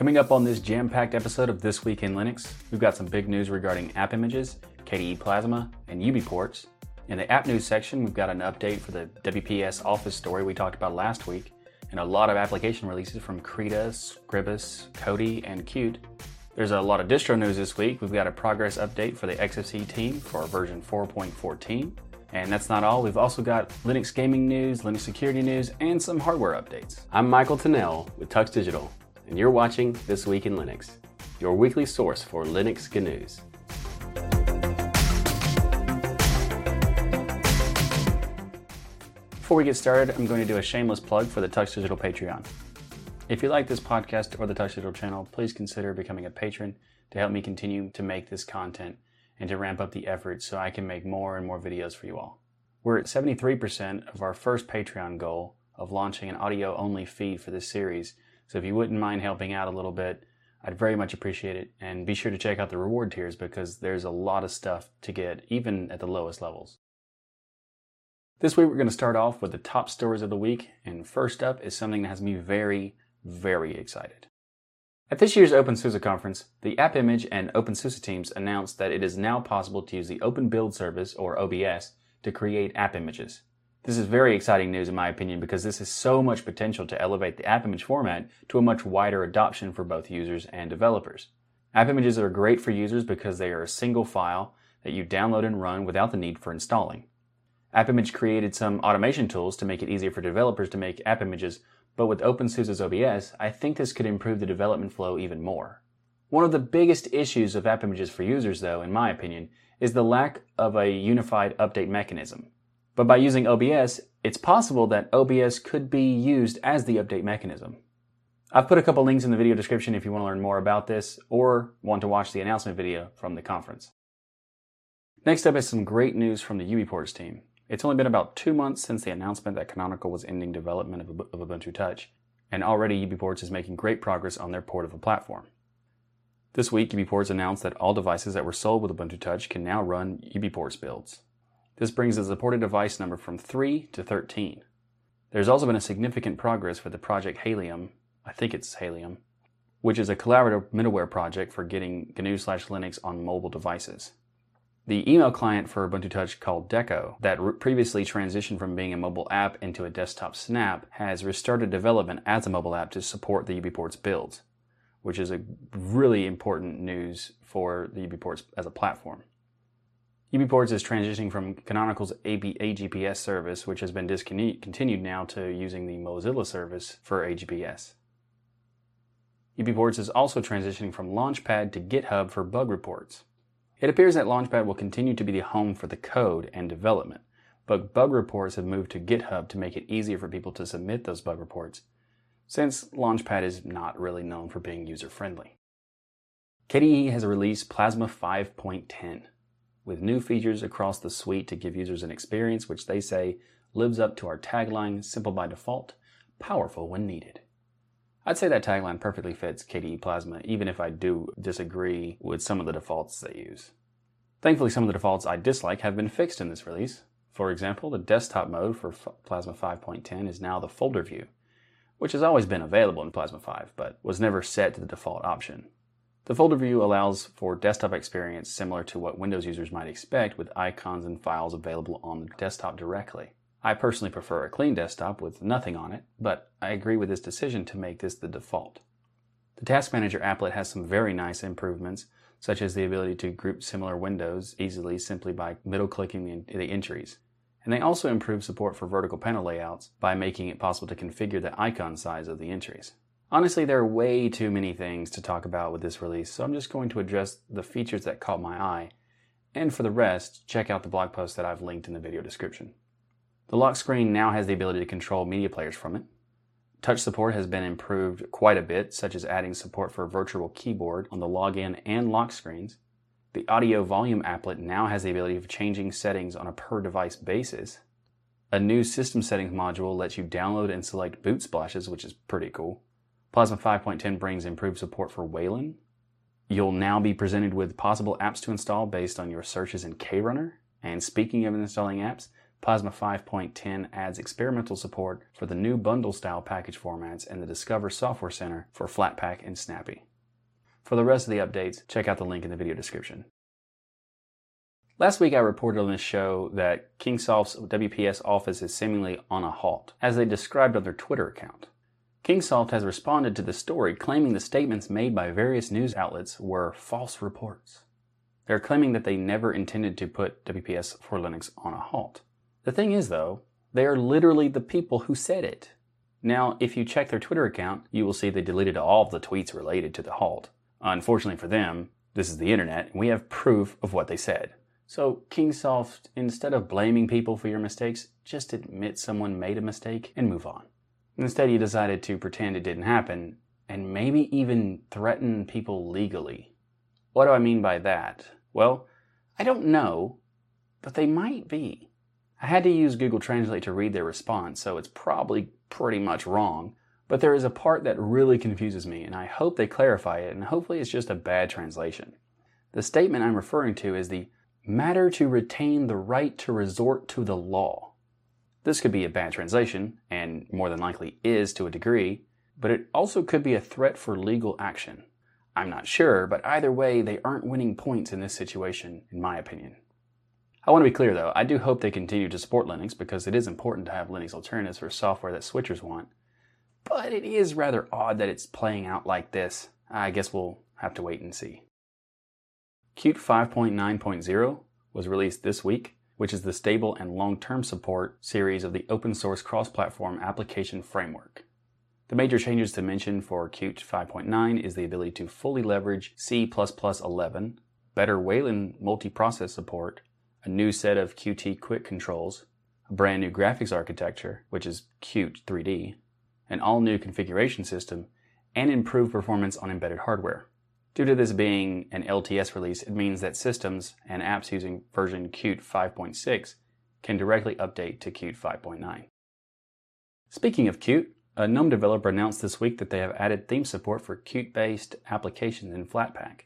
Coming up on this jam packed episode of This Week in Linux, we've got some big news regarding app images, KDE Plasma, and UBports. In the app news section, we've got an update for the WPS Office story we talked about last week, and a lot of application releases from Krita, Scribus, Kodi, and Qt. There's a lot of distro news this week. We've got a progress update for the XFCE team for version 4.14. And that's not all. We've also got Linux gaming news, Linux security news, and some hardware updates. I'm Michael Tunnell with Tux Digital, and you're watching This Week in Linux, your weekly source for Linux news. Before we get started, I'm going to do a shameless plug for the Tux Digital Patreon. If you like this podcast or the Tux Digital channel, please consider becoming a patron to help me continue to make this content and to ramp up the effort so I can make more and more videos for you all. We're at 73% of our first Patreon goal of launching an audio only feed for this series. So if you wouldn't mind helping out a little bit, I'd very much appreciate it. And be sure to check out the reward tiers because there's a lot of stuff to get, even at the lowest levels. This week, we're going to start off with the top stories of the week. And first up is something that has me very, very excited. At this year's OpenSUSE conference, the AppImage and OpenSUSE teams announced that it is now possible to use the Open Build Service, or OBS, to create app images. This is very exciting news in my opinion because this has so much potential to elevate the app image format to a much wider adoption for both users and developers. App images are great for users because they are a single file that you download and run without the need for installing. AppImage created some automation tools to make it easier for developers to make app images but with OpenSUSE's OBS, I think this could improve the development flow even more. One of the biggest issues of app images for users, though, in my opinion, is the lack of a unified update mechanism. But by using OBS, it's possible that OBS could be used as the update mechanism. I've put a couple links in the video description if you want to learn more about this or want to watch the announcement video from the conference. Next up is some great news from the UBports team. It's only been about two months since the announcement that Canonical was ending development of, Ubuntu Touch, and already UBports is making great progress on their port of the platform. This week, UBports announced that all devices that were sold with Ubuntu Touch can now run UBports builds. This brings the supported device number from 3 to 13. There's also been a significant progress for the project Halium, I think it's Halium, which is a collaborative middleware project for getting GNU slash Linux on mobile devices. The email client for Ubuntu Touch called Dekko, that previously transitioned from being a mobile app into a desktop snap, has restarted development as a mobile app to support the UBports builds, which is a really important news for the UBports as a platform. UBports is transitioning from Canonical's AB, AGPS service, which has been discontinued now, to using the Mozilla service for AGPS. UBports is also transitioning from Launchpad to GitHub for bug reports. It appears that Launchpad will continue to be the home for the code and development, but bug reports have moved to GitHub to make it easier for people to submit those bug reports, since Launchpad is not really known for being user friendly. KDE has released Plasma 5.10 with new features across the suite to give users an experience which they say lives up to our tagline simple by default, powerful when needed. I'd say that tagline perfectly fits KDE Plasma, even if I do disagree with some of the defaults they use. Thankfully, some of the defaults I dislike have been fixed in this release. For example, the desktop mode for Plasma 5.10 is now the folder view, which has always been available in Plasma 5, but was never set to the default option. The folder view allows for desktop experience similar to what Windows users might expect with icons and files available on the desktop directly. I personally prefer a clean desktop with nothing on it, but I agree with this decision to make this the default. The Task Manager applet has some very nice improvements, such as the ability to group similar windows easily simply by middle clicking the, the entries. And they also improve support for vertical panel layouts by making it possible to configure the icon size of the entries. Honestly, there are way too many things to talk about with this release, so I'm just going to address the features that caught my eye. And for the rest, check out the blog post that I've linked in the video description. The lock screen now has the ability to control media players from it. Touch support has been improved quite a bit, such as adding support for virtual keyboard on the login and lock screens. The audio volume applet now has the ability of changing settings on a per device basis. A new system settings module lets you download and select boot splashes, which is pretty cool. Plasma 5.10 brings improved support for Wayland. You'll now be presented with possible apps to install based on your searches in KRunner. And speaking of installing apps, Plasma 5.10 adds experimental support for the new bundle style package formats and the Discover Software Center for Flatpak and Snappy. For the rest of the updates, check out the link in the video description. Last week I reported on this show that Kingsoft's WPS office is seemingly on a halt, as they described on their Twitter account. Kingsoft has responded to the story claiming the statements made by various news outlets were false reports. They're claiming that they never intended to put WPS for Linux on a halt. The thing is, though, they are literally the people who said it. Now, if you check their Twitter account, you will see they deleted all of the tweets related to the halt. Unfortunately for them, this is the internet, and we have proof of what they said. So, Kingsoft, instead of blaming people for your mistakes, just admit someone made a mistake and move on. Instead, he decided to pretend it didn't happen and maybe even threaten people legally. What do I mean by that? Well, I don't know, but they might be. I had to use Google Translate to read their response, so it's probably pretty much wrong. But there is a part that really confuses me, and I hope they clarify it, and hopefully it's just a bad translation. The statement I'm referring to is the matter to retain the right to resort to the law. This could be a bad translation, and more than likely is to a degree, but it also could be a threat for legal action. I'm not sure, but either way, they aren't winning points in this situation, in my opinion. I want to be clear though, I do hope they continue to support Linux because it is important to have Linux alternatives for software that switchers want. But it is rather odd that it's playing out like this. I guess we'll have to wait and see. Qt 5.9.0 was released this week, which is the stable and long term support series of the open source cross platform application framework. The major changes to mention for Qt 5.9 is the ability to fully leverage C++11, better Wayland multiprocess support, a new set of Qt quick controls, a brand new graphics architecture, which is Qt 3D, an all new configuration system, and improved performance on embedded hardware. Due to this being an LTS release, it means that systems and apps using version Qt 5.6 can directly update to Qt 5.9. Speaking of Qt, a GNOME developer announced this week that they have added theme support for Qt based applications in Flatpak.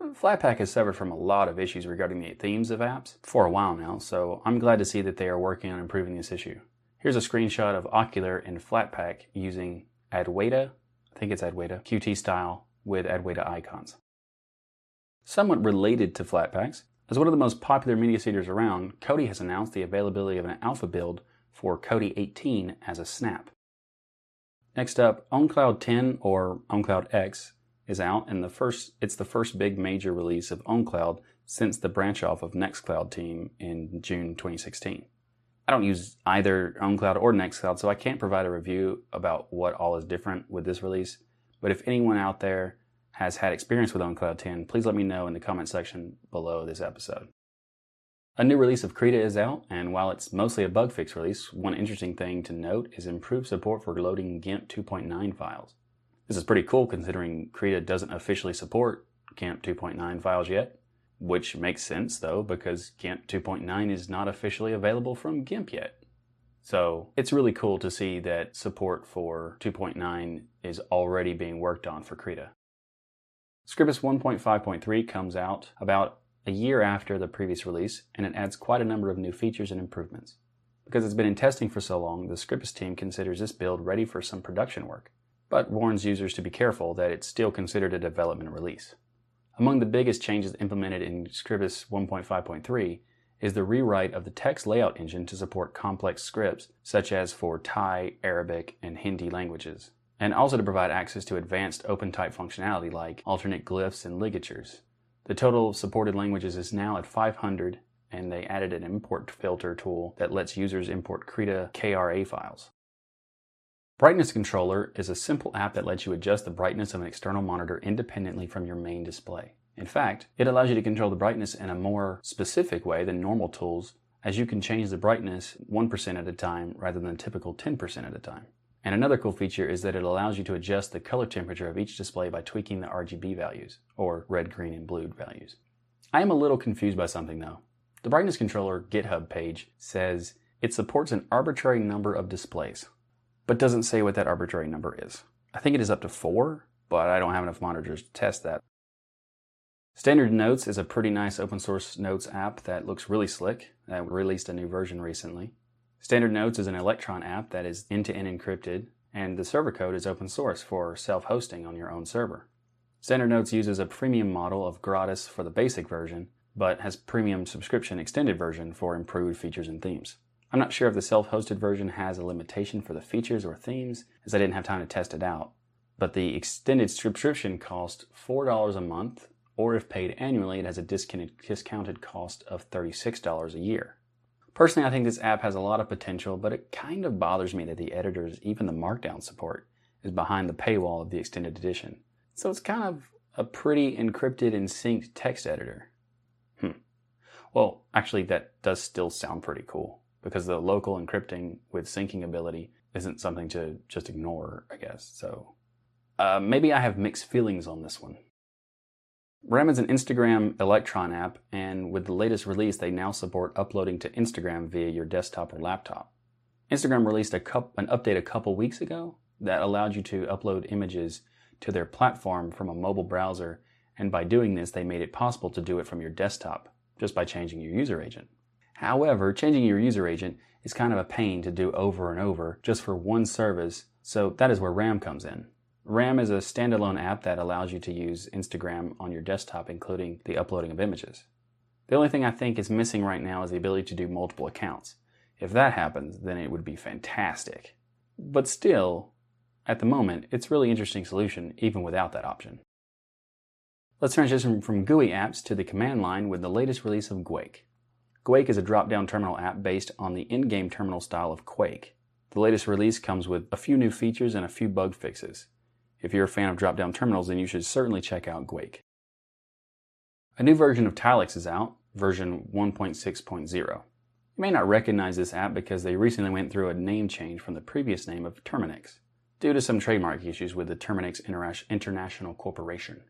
Flatpak has suffered from a lot of issues regarding the themes of apps for a while now, so I'm glad to see that they are working on improving this issue. Here's a screenshot of Okular and Flatpak using Adwaita, I think it's Adwaita, Qt style with Adwaita icons. Somewhat related to Flatpaks, as one of the most popular media seeders around, Kodi has announced the availability of an alpha build for Kodi 18 as a snap. Next up, OwnCloud 10 or OwnCloud X is out, and the first it's the first big major release of OwnCloud since the branch off of Nextcloud team in June 2016. I don't use either OwnCloud or Nextcloud, so I can't provide a review about what all is different with this release. But if anyone out there has had experience with OwnCloud 10, please let me know in the comment section below this episode. A new release of Krita is out, and while it's mostly a bug fix release, one interesting thing to note is improved support for loading GIMP 2.9 files. This is pretty cool considering Krita doesn't officially support GIMP 2.9 files yet, which makes sense though because GIMP 2.9 is not officially available from GIMP yet. So it's really cool to see that support for 2.9 is already being worked on for Krita. Scribus 1.5.3 comes out about a year after the previous release, and it adds quite a number of new features and improvements. Because it's been in testing for so long, the Scribus team considers this build ready for some production work but warns users to be careful that it's still considered a development release. Among the biggest changes implemented in Scribus 1.5.3 is the rewrite of the text layout engine to support complex scripts such as for Thai, Arabic, and Hindi languages, and also to provide access to advanced OpenType functionality like alternate glyphs and ligatures. The total of supported languages is now at 500, and they added an import filter tool that lets users import Krita KRA files. Brightness Controller is a simple app that lets you adjust the brightness of an external monitor independently from your main display. In fact, it allows you to control the brightness in a more specific way than normal tools, as you can change the brightness 1% at a time rather than typical 10% at a time. And another cool feature is that it allows you to adjust the color temperature of each display by tweaking the RGB values, or red, green, and blue values. I am a little confused by something though. The Brightness Controller GitHub page says it supports an arbitrary number of displays but doesn't say what that arbitrary number is. I think it is up to four, but I don't have enough monitors to test that. Standard Notes is a pretty nice open source notes app that looks really slick, that released a new version recently. Standard Notes is an Electron app that is end to end encrypted, and the server code is open source for self hosting on your own server. Standard Notes uses a premium model of gratis for the basic version, but has premium subscription extended version for improved features and themes. I'm not sure if the self hosted version has a limitation for the features or themes, as I didn't have time to test it out. But the extended subscription costs $4 a month or if paid annually, it has a discounted cost of $36 a year. Personally, I think this app has a lot of potential, but it kind of bothers me that the editors, even the markdown support, is behind the paywall of the extended edition. So it's kind of a pretty encrypted and synced text editor. Hmm. Well, actually, that does still sound pretty cool because the local encrypting with syncing ability isn't something to just ignore, I guess. So uh, maybe I have mixed feelings on this one. Ramme is an Instagram Electron app, and with the latest release, they now support uploading to Instagram via your desktop or laptop. Instagram released a an update a couple weeks ago that allowed you to upload images to their platform from a mobile browser, and by doing this, they made it possible to do it from your desktop just by changing your user agent. However, changing your user agent is kind of a pain to do over and over just for one service, so that is where Ramme comes in. Ramme is a standalone app that allows you to use Instagram on your desktop, including the uploading of images. The only thing I think is missing right now is the ability to do multiple accounts. If that happens, then it would be fantastic. But still, at the moment, it's a really interesting solution even without that option. Let's transition from GUI apps to the command line with the latest release of Guake. Guake is a drop-down terminal app based on the in-game terminal style of Quake. The latest release comes with a few new features and a few bug fixes. If you're a fan of drop-down terminals, then you should certainly check out Guake. A new version of Tilix is out, version 1.6.0. You may not recognize this app because they recently went through a name change from the previous name of Terminix, due to some trademark issues with the Terminix International Corporation.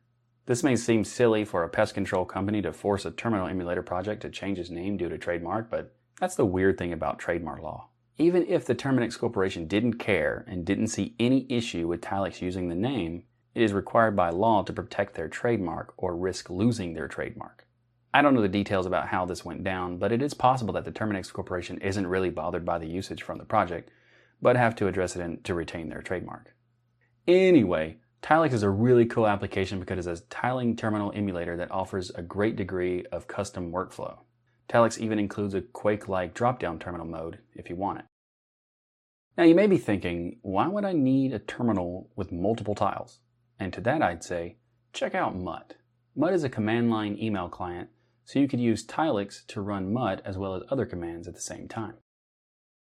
This may seem silly for a pest control company to force a terminal emulator project to change its name due to trademark, but that's the weird thing about trademark law. Even if the Terminix Corporation didn't care and didn't see any issue with Tilix using the name, it is required by law to protect their trademark or risk losing their trademark. I don't know the details about how this went down, but it is possible that the Terminix Corporation isn't really bothered by the usage from the project, but have to address it to retain their trademark. Anyway, Tilix is a really cool application because it's a tiling terminal emulator that offers a great degree of custom workflow. Tilix even includes a Quake-like drop-down terminal mode if you want it. Now you may be thinking, why would I need a terminal with multiple tiles? And to that I'd say, check out Mutt. Mutt is a command line email client, so you could use Tilix to run Mutt as well as other commands at the same time.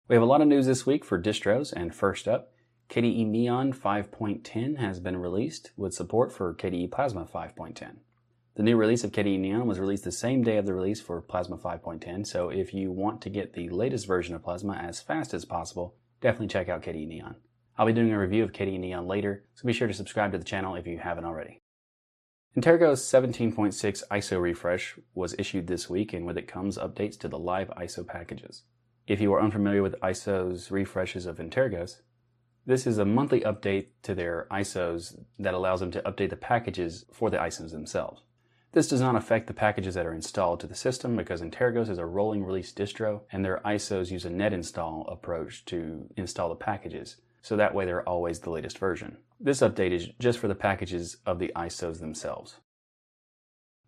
We have a lot of news this week for distros, and first up, KDE Neon 5.10 has been released with support for KDE Plasma 5.10. The new release of KDE Neon was released the same day of the release for Plasma 5.10, so if you want to get the latest version of Plasma as fast as possible, definitely check out KDE Neon. I'll be doing a review of KDE Neon later, so be sure to subscribe to the channel if you haven't already. Antergos 17.6 ISO refresh was issued this week, and with it comes updates to the live ISO packages. If you are unfamiliar with ISO's refreshes of Antergos, this is a monthly update to their ISOs that allows them to update the packages for the ISOs themselves. This does not affect the packages that are installed to the system because Antergos is a rolling release distro and their ISOs use a net install approach to install the packages, so that way they're always the latest version. This update is just for the packages of the ISOs themselves.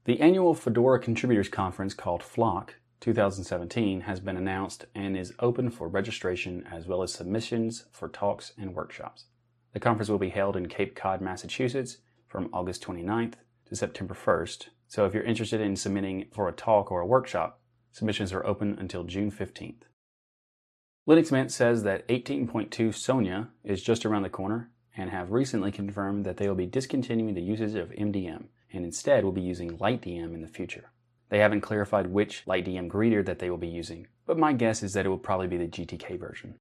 The annual Fedora Contributors Conference called Flock 2017 has been announced and is open for registration as well as submissions for talks and workshops. The conference will be held in Cape Cod, Massachusetts from August 29th to September 1st so if you're interested in submitting for a talk or a workshop, submissions are open until June 15th. Linux Mint says that 18.2 Sonya is just around the corner and have recently confirmed that they will be discontinuing the usage of MDM and instead will be using LightDM in the future. They haven't clarified which LightDM greeter that they will be using, but my guess is that it will probably be the GTK version.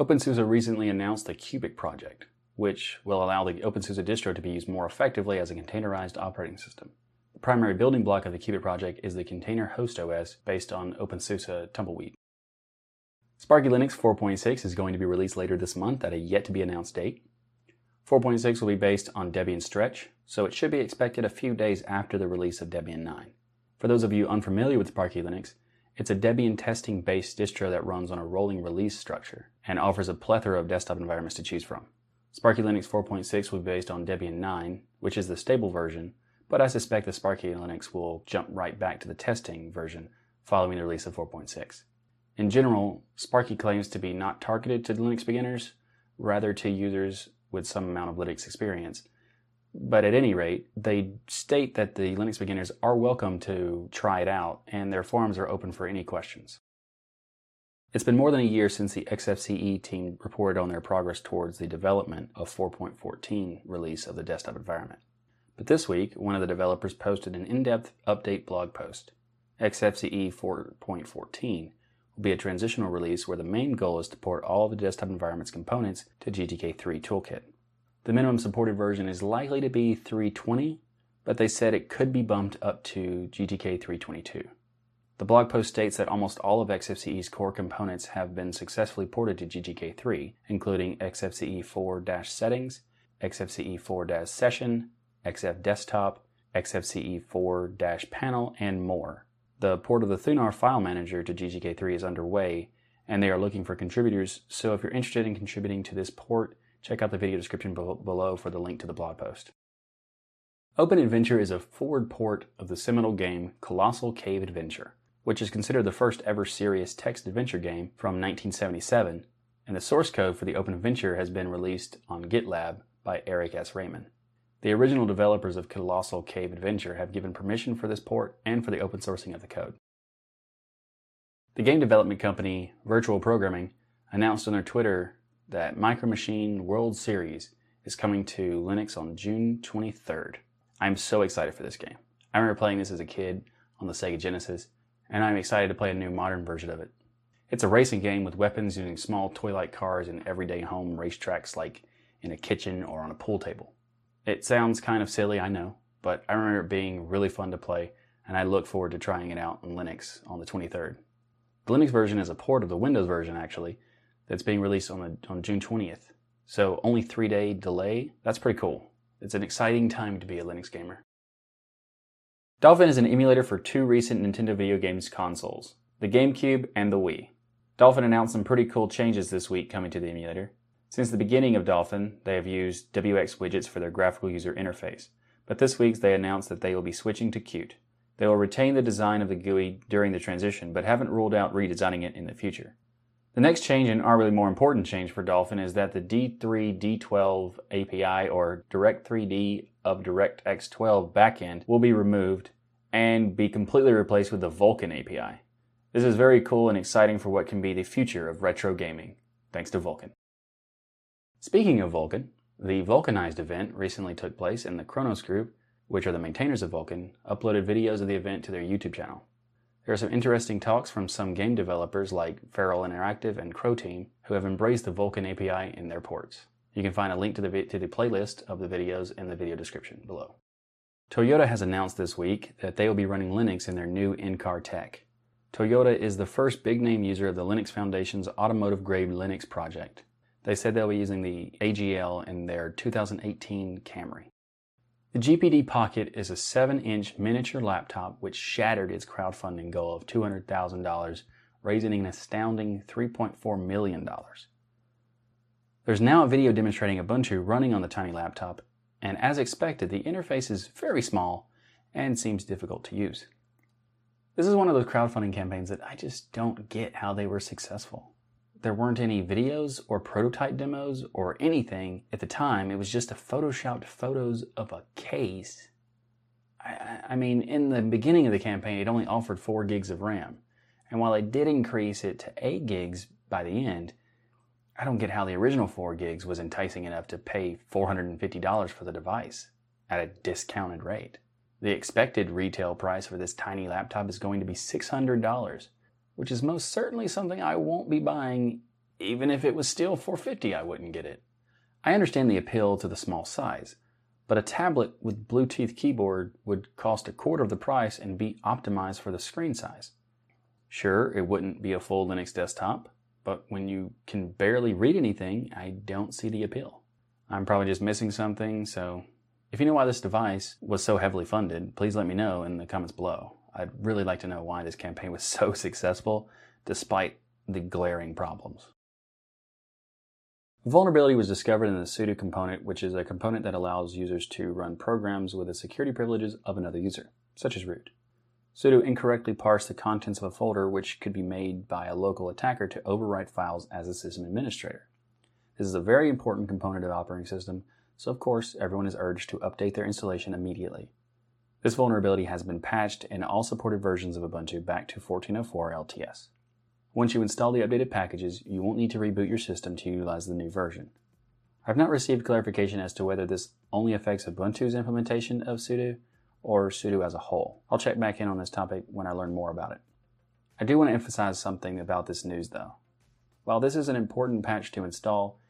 OpenSUSE recently announced the Kubic project, which will allow the OpenSUSE distro to be used more effectively as a containerized operating system. The primary building block of the Kubic project is the container host OS based on OpenSUSE uh, Tumbleweed. Sparky Linux 4.6 is going to be released later this month at a yet to be announced date. 4.6 will be based on Debian Stretch, so it should be expected a few days after the release of Debian 9. For those of you unfamiliar with Sparky Linux, it's a Debian testing based distro that runs on a rolling release structure and offers a plethora of desktop environments to choose from. Sparky Linux 4.6 will be based on Debian 9, which is the stable version, but I suspect the Sparky Linux will jump right back to the testing version following the release of 4.6. In general, Sparky claims to be not targeted to Linux beginners, rather to users with some amount of Linux experience. But at any rate, they state that the Linux beginners are welcome to try it out, and their forums are open for any questions. It's been more than a year since the XFCE team reported on their progress towards the development of 4.14 release of the desktop environment. But this week, one of the developers posted an in depth update blog post. XFCE 4.14 will be a transitional release where the main goal is to port all the desktop environment's components to GTK3 Toolkit. The minimum supported version is likely to be 320, but they said it could be bumped up to GTK 322. The blog post states that almost all of XFCE's core components have been successfully ported to GTK 3, including XFCE 4 settings, XFCE 4 session, XF desktop, XFCE 4 panel, and more. The port of the Thunar file manager to GTK3 is underway, and they are looking for contributors. So if you're interested in contributing to this port, check out the video description below for the link to the blog post. Open Adventure is a forward port of the seminal game Colossal Cave Adventure, which is considered the first ever serious text adventure game from 1977, and the source code for the Open Adventure has been released on GitLab by Eric S. Raymond. The original developers of Colossal Cave Adventure have given permission for this port and for the open sourcing of the code. The game development company Virtual Programming announced on their Twitter that Micro Machine World Series is coming to Linux on June 23rd. I'm so excited for this game. I remember playing this as a kid on the Sega Genesis, and I'm excited to play a new modern version of it. It's a racing game with weapons using small toy like cars in everyday home racetracks like in a kitchen or on a pool table. It sounds kind of silly, I know, but I remember it being really fun to play, and I look forward to trying it out on Linux on the 23rd. The Linux version is a port of the Windows version, actually, that's being released on, the, on June 20th. So only three day delay. That's pretty cool. It's an exciting time to be a Linux gamer. Dolphin is an emulator for two recent Nintendo video games consoles, the GameCube and the Wii. Dolphin announced some pretty cool changes this week coming to the emulator. Since the beginning of Dolphin, they have used WX widgets for their graphical user interface, but this week they announced that they will be switching to Qt. They will retain the design of the GUI during the transition, but haven't ruled out redesigning it in the future. The next change, and arguably more important change for Dolphin, is that the D3 D12 API or Direct3D of DirectX 12 backend will be removed and be completely replaced with the Vulkan API. This is very cool and exciting for what can be the future of retro gaming, thanks to Vulkan. Speaking of Vulkan, the Vulkanized event recently took place and the Khronos Group, which are the maintainers of Vulkan, uploaded videos of the event to their YouTube channel. There are some interesting talks from some game developers like Feral Interactive and Croteam who have embraced the Vulkan API in their ports. You can find a link to the, to the playlist of the videos in the video description below. Toyota has announced this week that they will be running Linux in their new in-car tech. Toyota is the first big name user of the Linux Foundation's automotive grade Linux project. They said they'll be using the AGL in their 2018 Camry. The GPD Pocket is a 7 inch miniature laptop which shattered its crowdfunding goal of $200,000, raising an astounding $3.4 million. There's now a video demonstrating Ubuntu running on the tiny laptop, and as expected, the interface is very small and seems difficult to use. This is one of those crowdfunding campaigns that I just don't get how they were successful there weren't any videos or prototype demos or anything at the time. It was just a photoshopped photos of a case. I, I, mean, in the beginning of the campaign, it only offered 4 gigs of RAM. And while it did increase it to 8 gigs by the end, I don't get how the original 4 gigs was enticing enough to pay $450 for the device at a discounted rate. The expected retail price for this tiny laptop is going to be $600 which is most certainly something I won't be buying. Even if it was still 450, I wouldn't get it. I understand the appeal to the small size, but a tablet with Bluetooth keyboard would cost a quarter of the price and be optimized for the screen size. Sure, it wouldn't be a full Linux desktop, but when you can barely read anything, I don't see the appeal. I'm probably just missing something, so If you know why this device was so heavily funded, please let me know in the comments below. I'd really like to know why this campaign was so successful despite the glaring problems. Vulnerability was discovered in the sudo component, which is a component that allows users to run programs with the security privileges of another user, such as root. sudo incorrectly parsed the contents of a folder which could be made by a local attacker to overwrite files as a system administrator. This is a very important component of the operating system, so of course everyone is urged to update their installation immediately. This vulnerability has been patched in all supported versions of Ubuntu back to 14.04 LTS. Once you install the updated packages, you won't need to reboot your system to utilize the new version. I've not received clarification as to whether this only affects Ubuntu's implementation of sudo or sudo as a whole. I'll check back in on this topic when I learn more about it. I do want to emphasize something about this news though. While this is an important patch to install,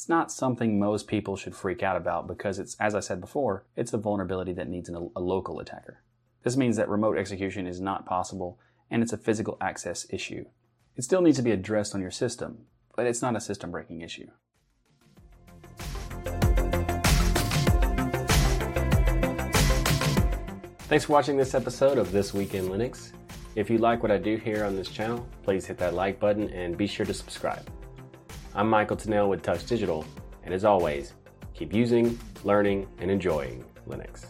it's not something most people should freak out about because it's, as I said before, it's a vulnerability that needs an, a local attacker. This means that remote execution is not possible and it's a physical access issue. It still needs to be addressed on your system, but it's not a system breaking issue. Thanks for watching this episode of This Week in Linux. If you like what I do here on this channel, please hit that like button and be sure to subscribe. I'm Michael Tunnell with Tux Digital, and as always, keep using, learning, and enjoying Linux.